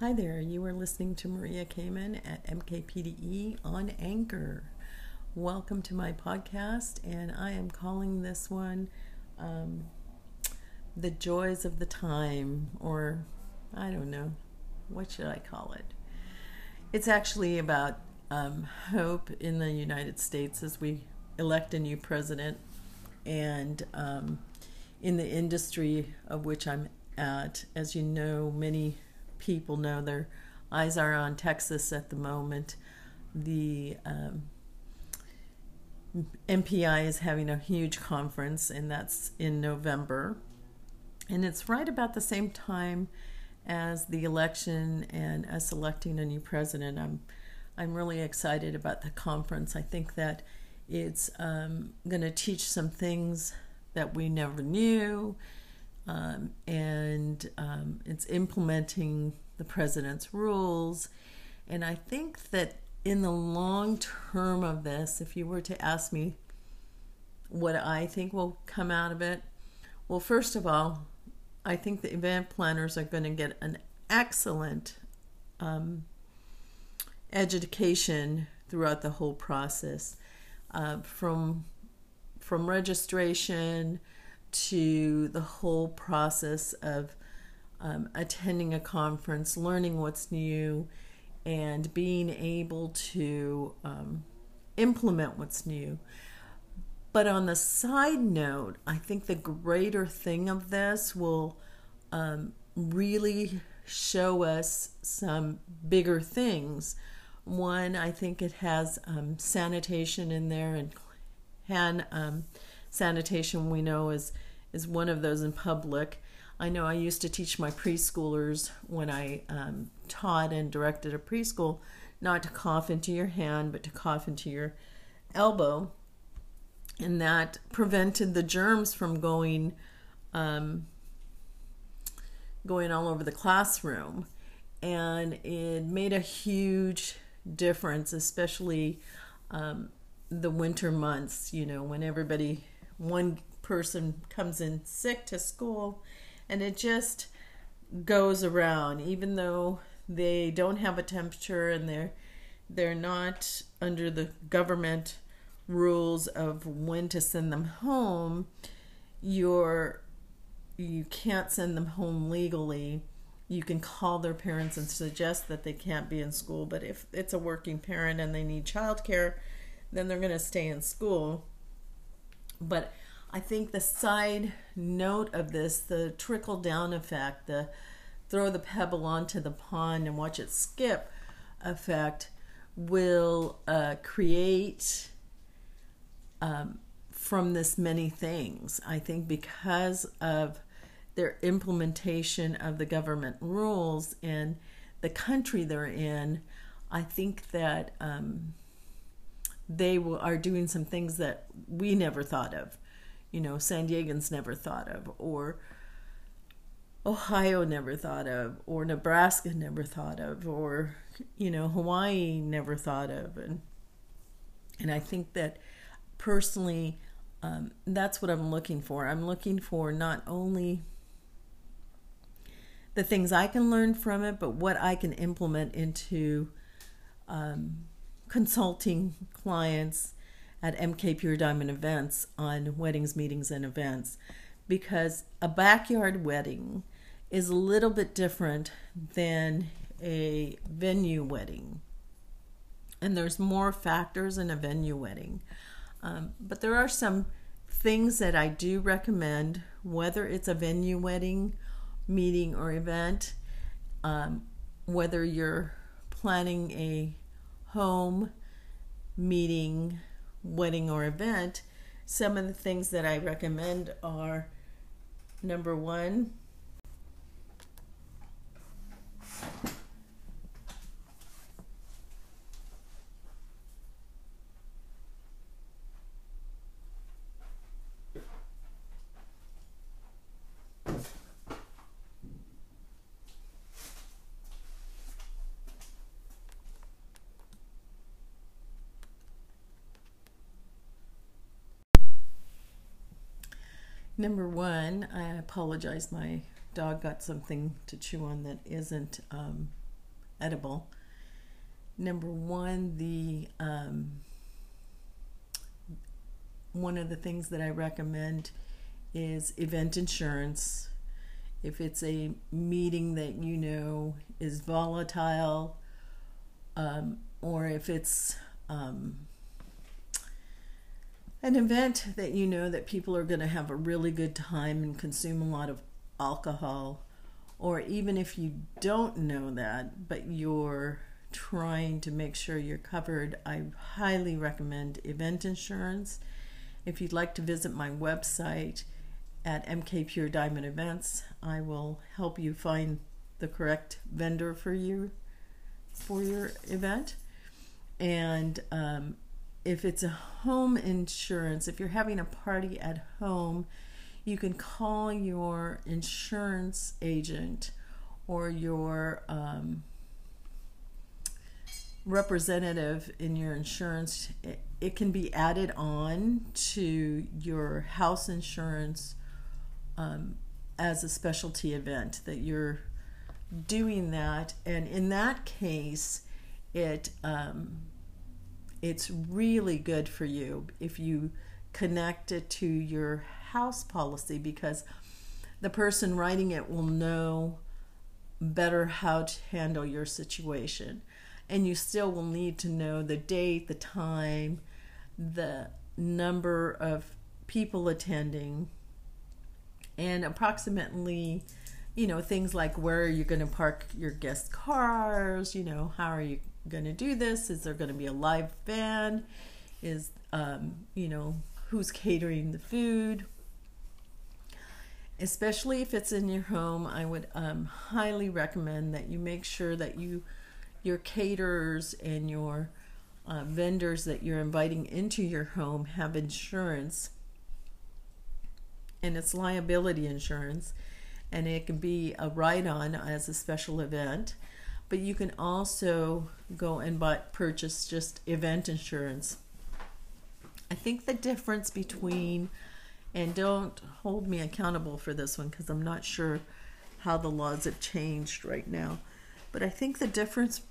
Hi there, you are listening to Maria Kamen at MKPDE on Anchor. Welcome to my podcast, and I am calling this one um, The Joys of the Time, or I don't know, what should I call it? It's actually about um, hope in the United States as we elect a new president, and um, in the industry of which I'm at, as you know, many people know their eyes are on Texas at the moment. The um, MPI is having a huge conference, and that's in November. And it's right about the same time as the election and us electing a new president. I'm I'm really excited about the conference. I think that it's um, going to teach some things that we never knew um, and um, it's implementing the president's rules. And I think that in the long term of this, if you were to ask me what I think will come out of it, well, first of all, I think the event planners are going to get an excellent um, education throughout the whole process, uh, from from registration to the whole process of um, attending a conference, learning what's new, and being able to um, implement what's new. But on the side note, I think the greater thing of this will um, really show us some bigger things. One, I think it has um, sanitation in there and hand um, sanitation we know is is one of those in public. I know I used to teach my preschoolers when I um, taught and directed a preschool not to cough into your hand, but to cough into your elbow. And that prevented the germs from going um, going all over the classroom. And it made a huge difference, especially um, the winter months, you know, when everybody one person comes in sick to school and it just goes around. Even though they don't have a temperature and they're they're not under the government rules of when to send them home you're you can't send them home legally. You can call their parents and suggest that they can't be in school but if it's a working parent and they need childcare then they're going to stay in school but I think the side note of this, the trickle down effect, the throw the pebble onto the pond and watch it skip effect, will uh, create um, from this many things. I think because of their implementation of the government rules and the country they're in, I think that um, they are doing some things that we never thought of you know, San Diegans never thought of, or Ohio never thought of, or Nebraska never thought of, or you know, Hawaii never thought of, and and I think that personally, um, that's what I'm looking for. I'm looking for not only the things I can learn from it, but what I can implement into um, consulting clients at MK Pure Diamond events on weddings, meetings, and events because a backyard wedding is a little bit different than a venue wedding. And there's more factors in a venue wedding. Um, but there are some things that I do recommend, whether it's a venue wedding, meeting, or event, um, whether you're planning a home, meeting, wedding or event, some of the things that I recommend are number one, Number one, I apologize. My dog got something to chew on that isn't um, edible. Number one, the um, one of the things that I recommend is event insurance. If it's a meeting that you know is volatile, um, or if it's um, an event that you know that people are going to have a really good time and consume a lot of alcohol, or even if you don't know that, but you're trying to make sure you're covered, I highly recommend event insurance. If you'd like to visit my website at MK Pure Diamond Events, I will help you find the correct vendor for you for your event. And um, if it's a home insurance, if you're having a party at home, you can call your insurance agent or your um, representative in your insurance. It, it can be added on to your house insurance um, as a specialty event that you're doing that. And in that case, it um, it's really good for you if you connect it to your house policy because the person writing it will know better how to handle your situation. And you still will need to know the date, the time, the number of people attending, and approximately, you know, things like where are you going to park your guest cars, you know, how are you going to do this? Is there going to be a live band? Is, um, you know, who's catering the food? Especially if it's in your home, I would um, highly recommend that you make sure that you, your caterers and your uh, vendors that you're inviting into your home have insurance, and it's liability insurance, and it can be a write on as a special event but you can also go and buy purchase just event insurance. I think the difference between and don't hold me accountable for this one because I'm not sure how the laws have changed right now. But I think the difference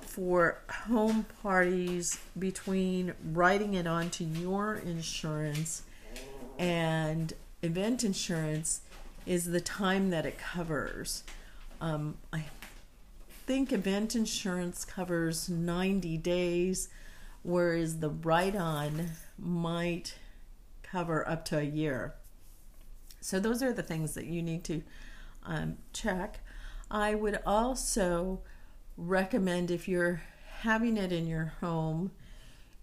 for home parties between writing it onto your insurance and event insurance is the time that it covers. Um, I think event insurance covers 90 days, whereas the write on might cover up to a year. So, those are the things that you need to um, check. I would also recommend if you're having it in your home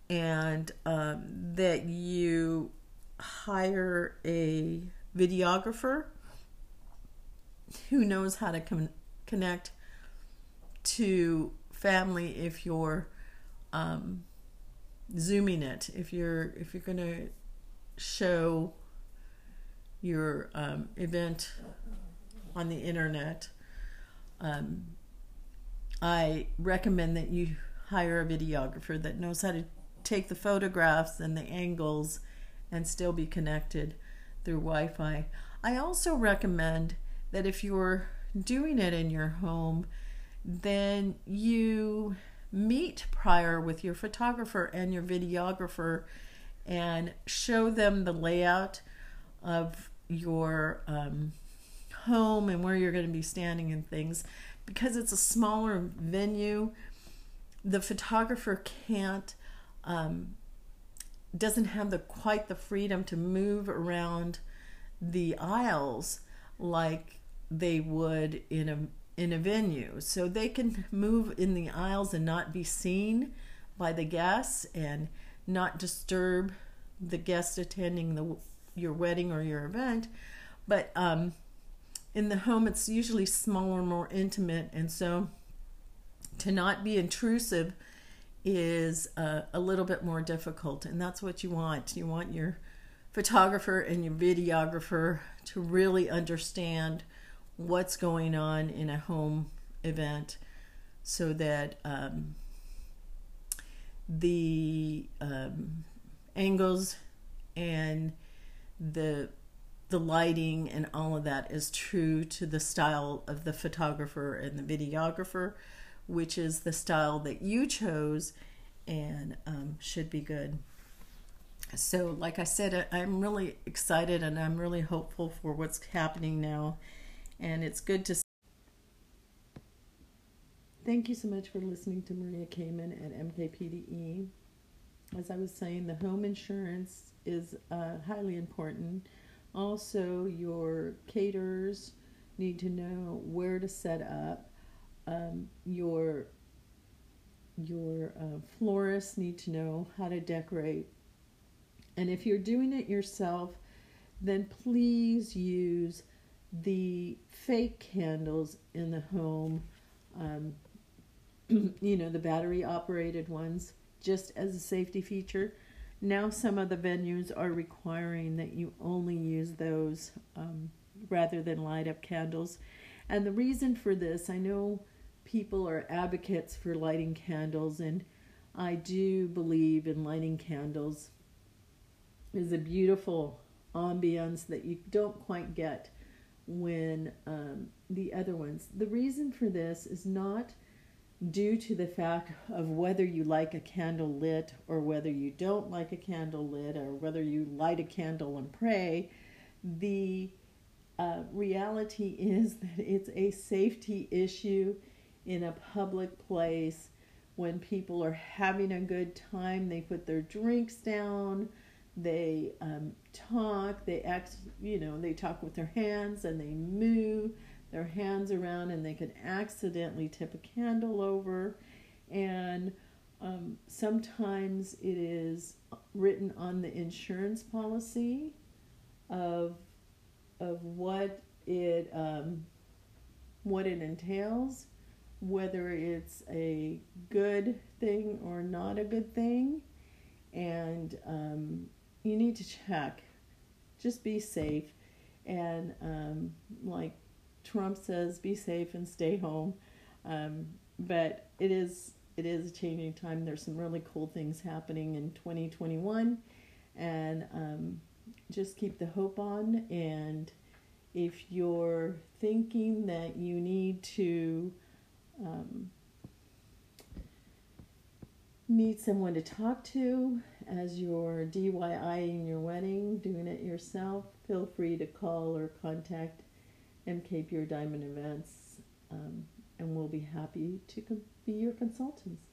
and um, that you hire a videographer who knows how to connect to family if you're um, zooming it. If you're if you're going to show your um, event on the internet um, i recommend that you hire a videographer that knows how to take the photographs and the angles and still be connected through wi-fi. I also recommend that if you're doing it in your home then you meet prior with your photographer and your videographer and show them the layout of your um, home and where you're going to be standing and things. Because it's a smaller venue, the photographer can't um, doesn't have the quite the freedom to move around the aisles like they would in a in a venue. So they can move in the aisles and not be seen by the guests and not disturb the guest attending the your wedding or your event. But um, in the home, it's usually smaller, more intimate, and so to not be intrusive is uh, a little bit more difficult. And that's what you want. You want your photographer and your videographer to really understand what's going on in a home event so that um, the um, angles and the the lighting and all of that is true to the style of the photographer and the videographer which is the style that you chose and um, should be good. So, like I said, I'm really excited and I'm really hopeful for what's happening now. And it's good to. Thank you so much for listening to Maria Kamen at MKPDE. As I was saying, the home insurance is uh, highly important. Also, your caterers need to know where to set up. Um, your your uh, florists need to know how to decorate. And if you're doing it yourself, then please use the fake candles in the home. Um, you know, the battery operated ones, just as a safety feature. Now, some of the venues are requiring that you only use those um, rather than light up candles. And the reason for this, I know people are advocates for lighting candles, and I do believe in lighting candles is a beautiful ambiance that you don't quite get when um, the other ones. The reason for this is not due to the fact of whether you like a candle lit or whether you don't like a candle lit or whether you light a candle and pray. The uh, reality is that it's a safety issue in a public place when people are having a good time. They put their drinks down, they um, talk, they act, you know, they talk with their hands and they move their hands around and they could accidentally tip a candle over. And um, sometimes it is written on the insurance policy of of what it um, what it entails, whether it's a good thing or not a good thing, and um, you need to check. Just be safe, and um, like Trump says, be safe and stay home. Um, but it is it is a changing time. There's some really cool things happening in 2021, and um, just keep the hope on. And if you're thinking that you need to um, need someone to talk to as you're DIY in your wedding, doing it yourself, feel free to call or contact MK Pure Diamond Events, um, and we'll be happy to be your consultants.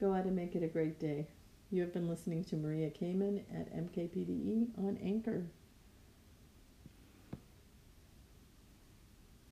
Go out and make it a great day. You have been listening to Maria Kamen at MKPDE on Anchor.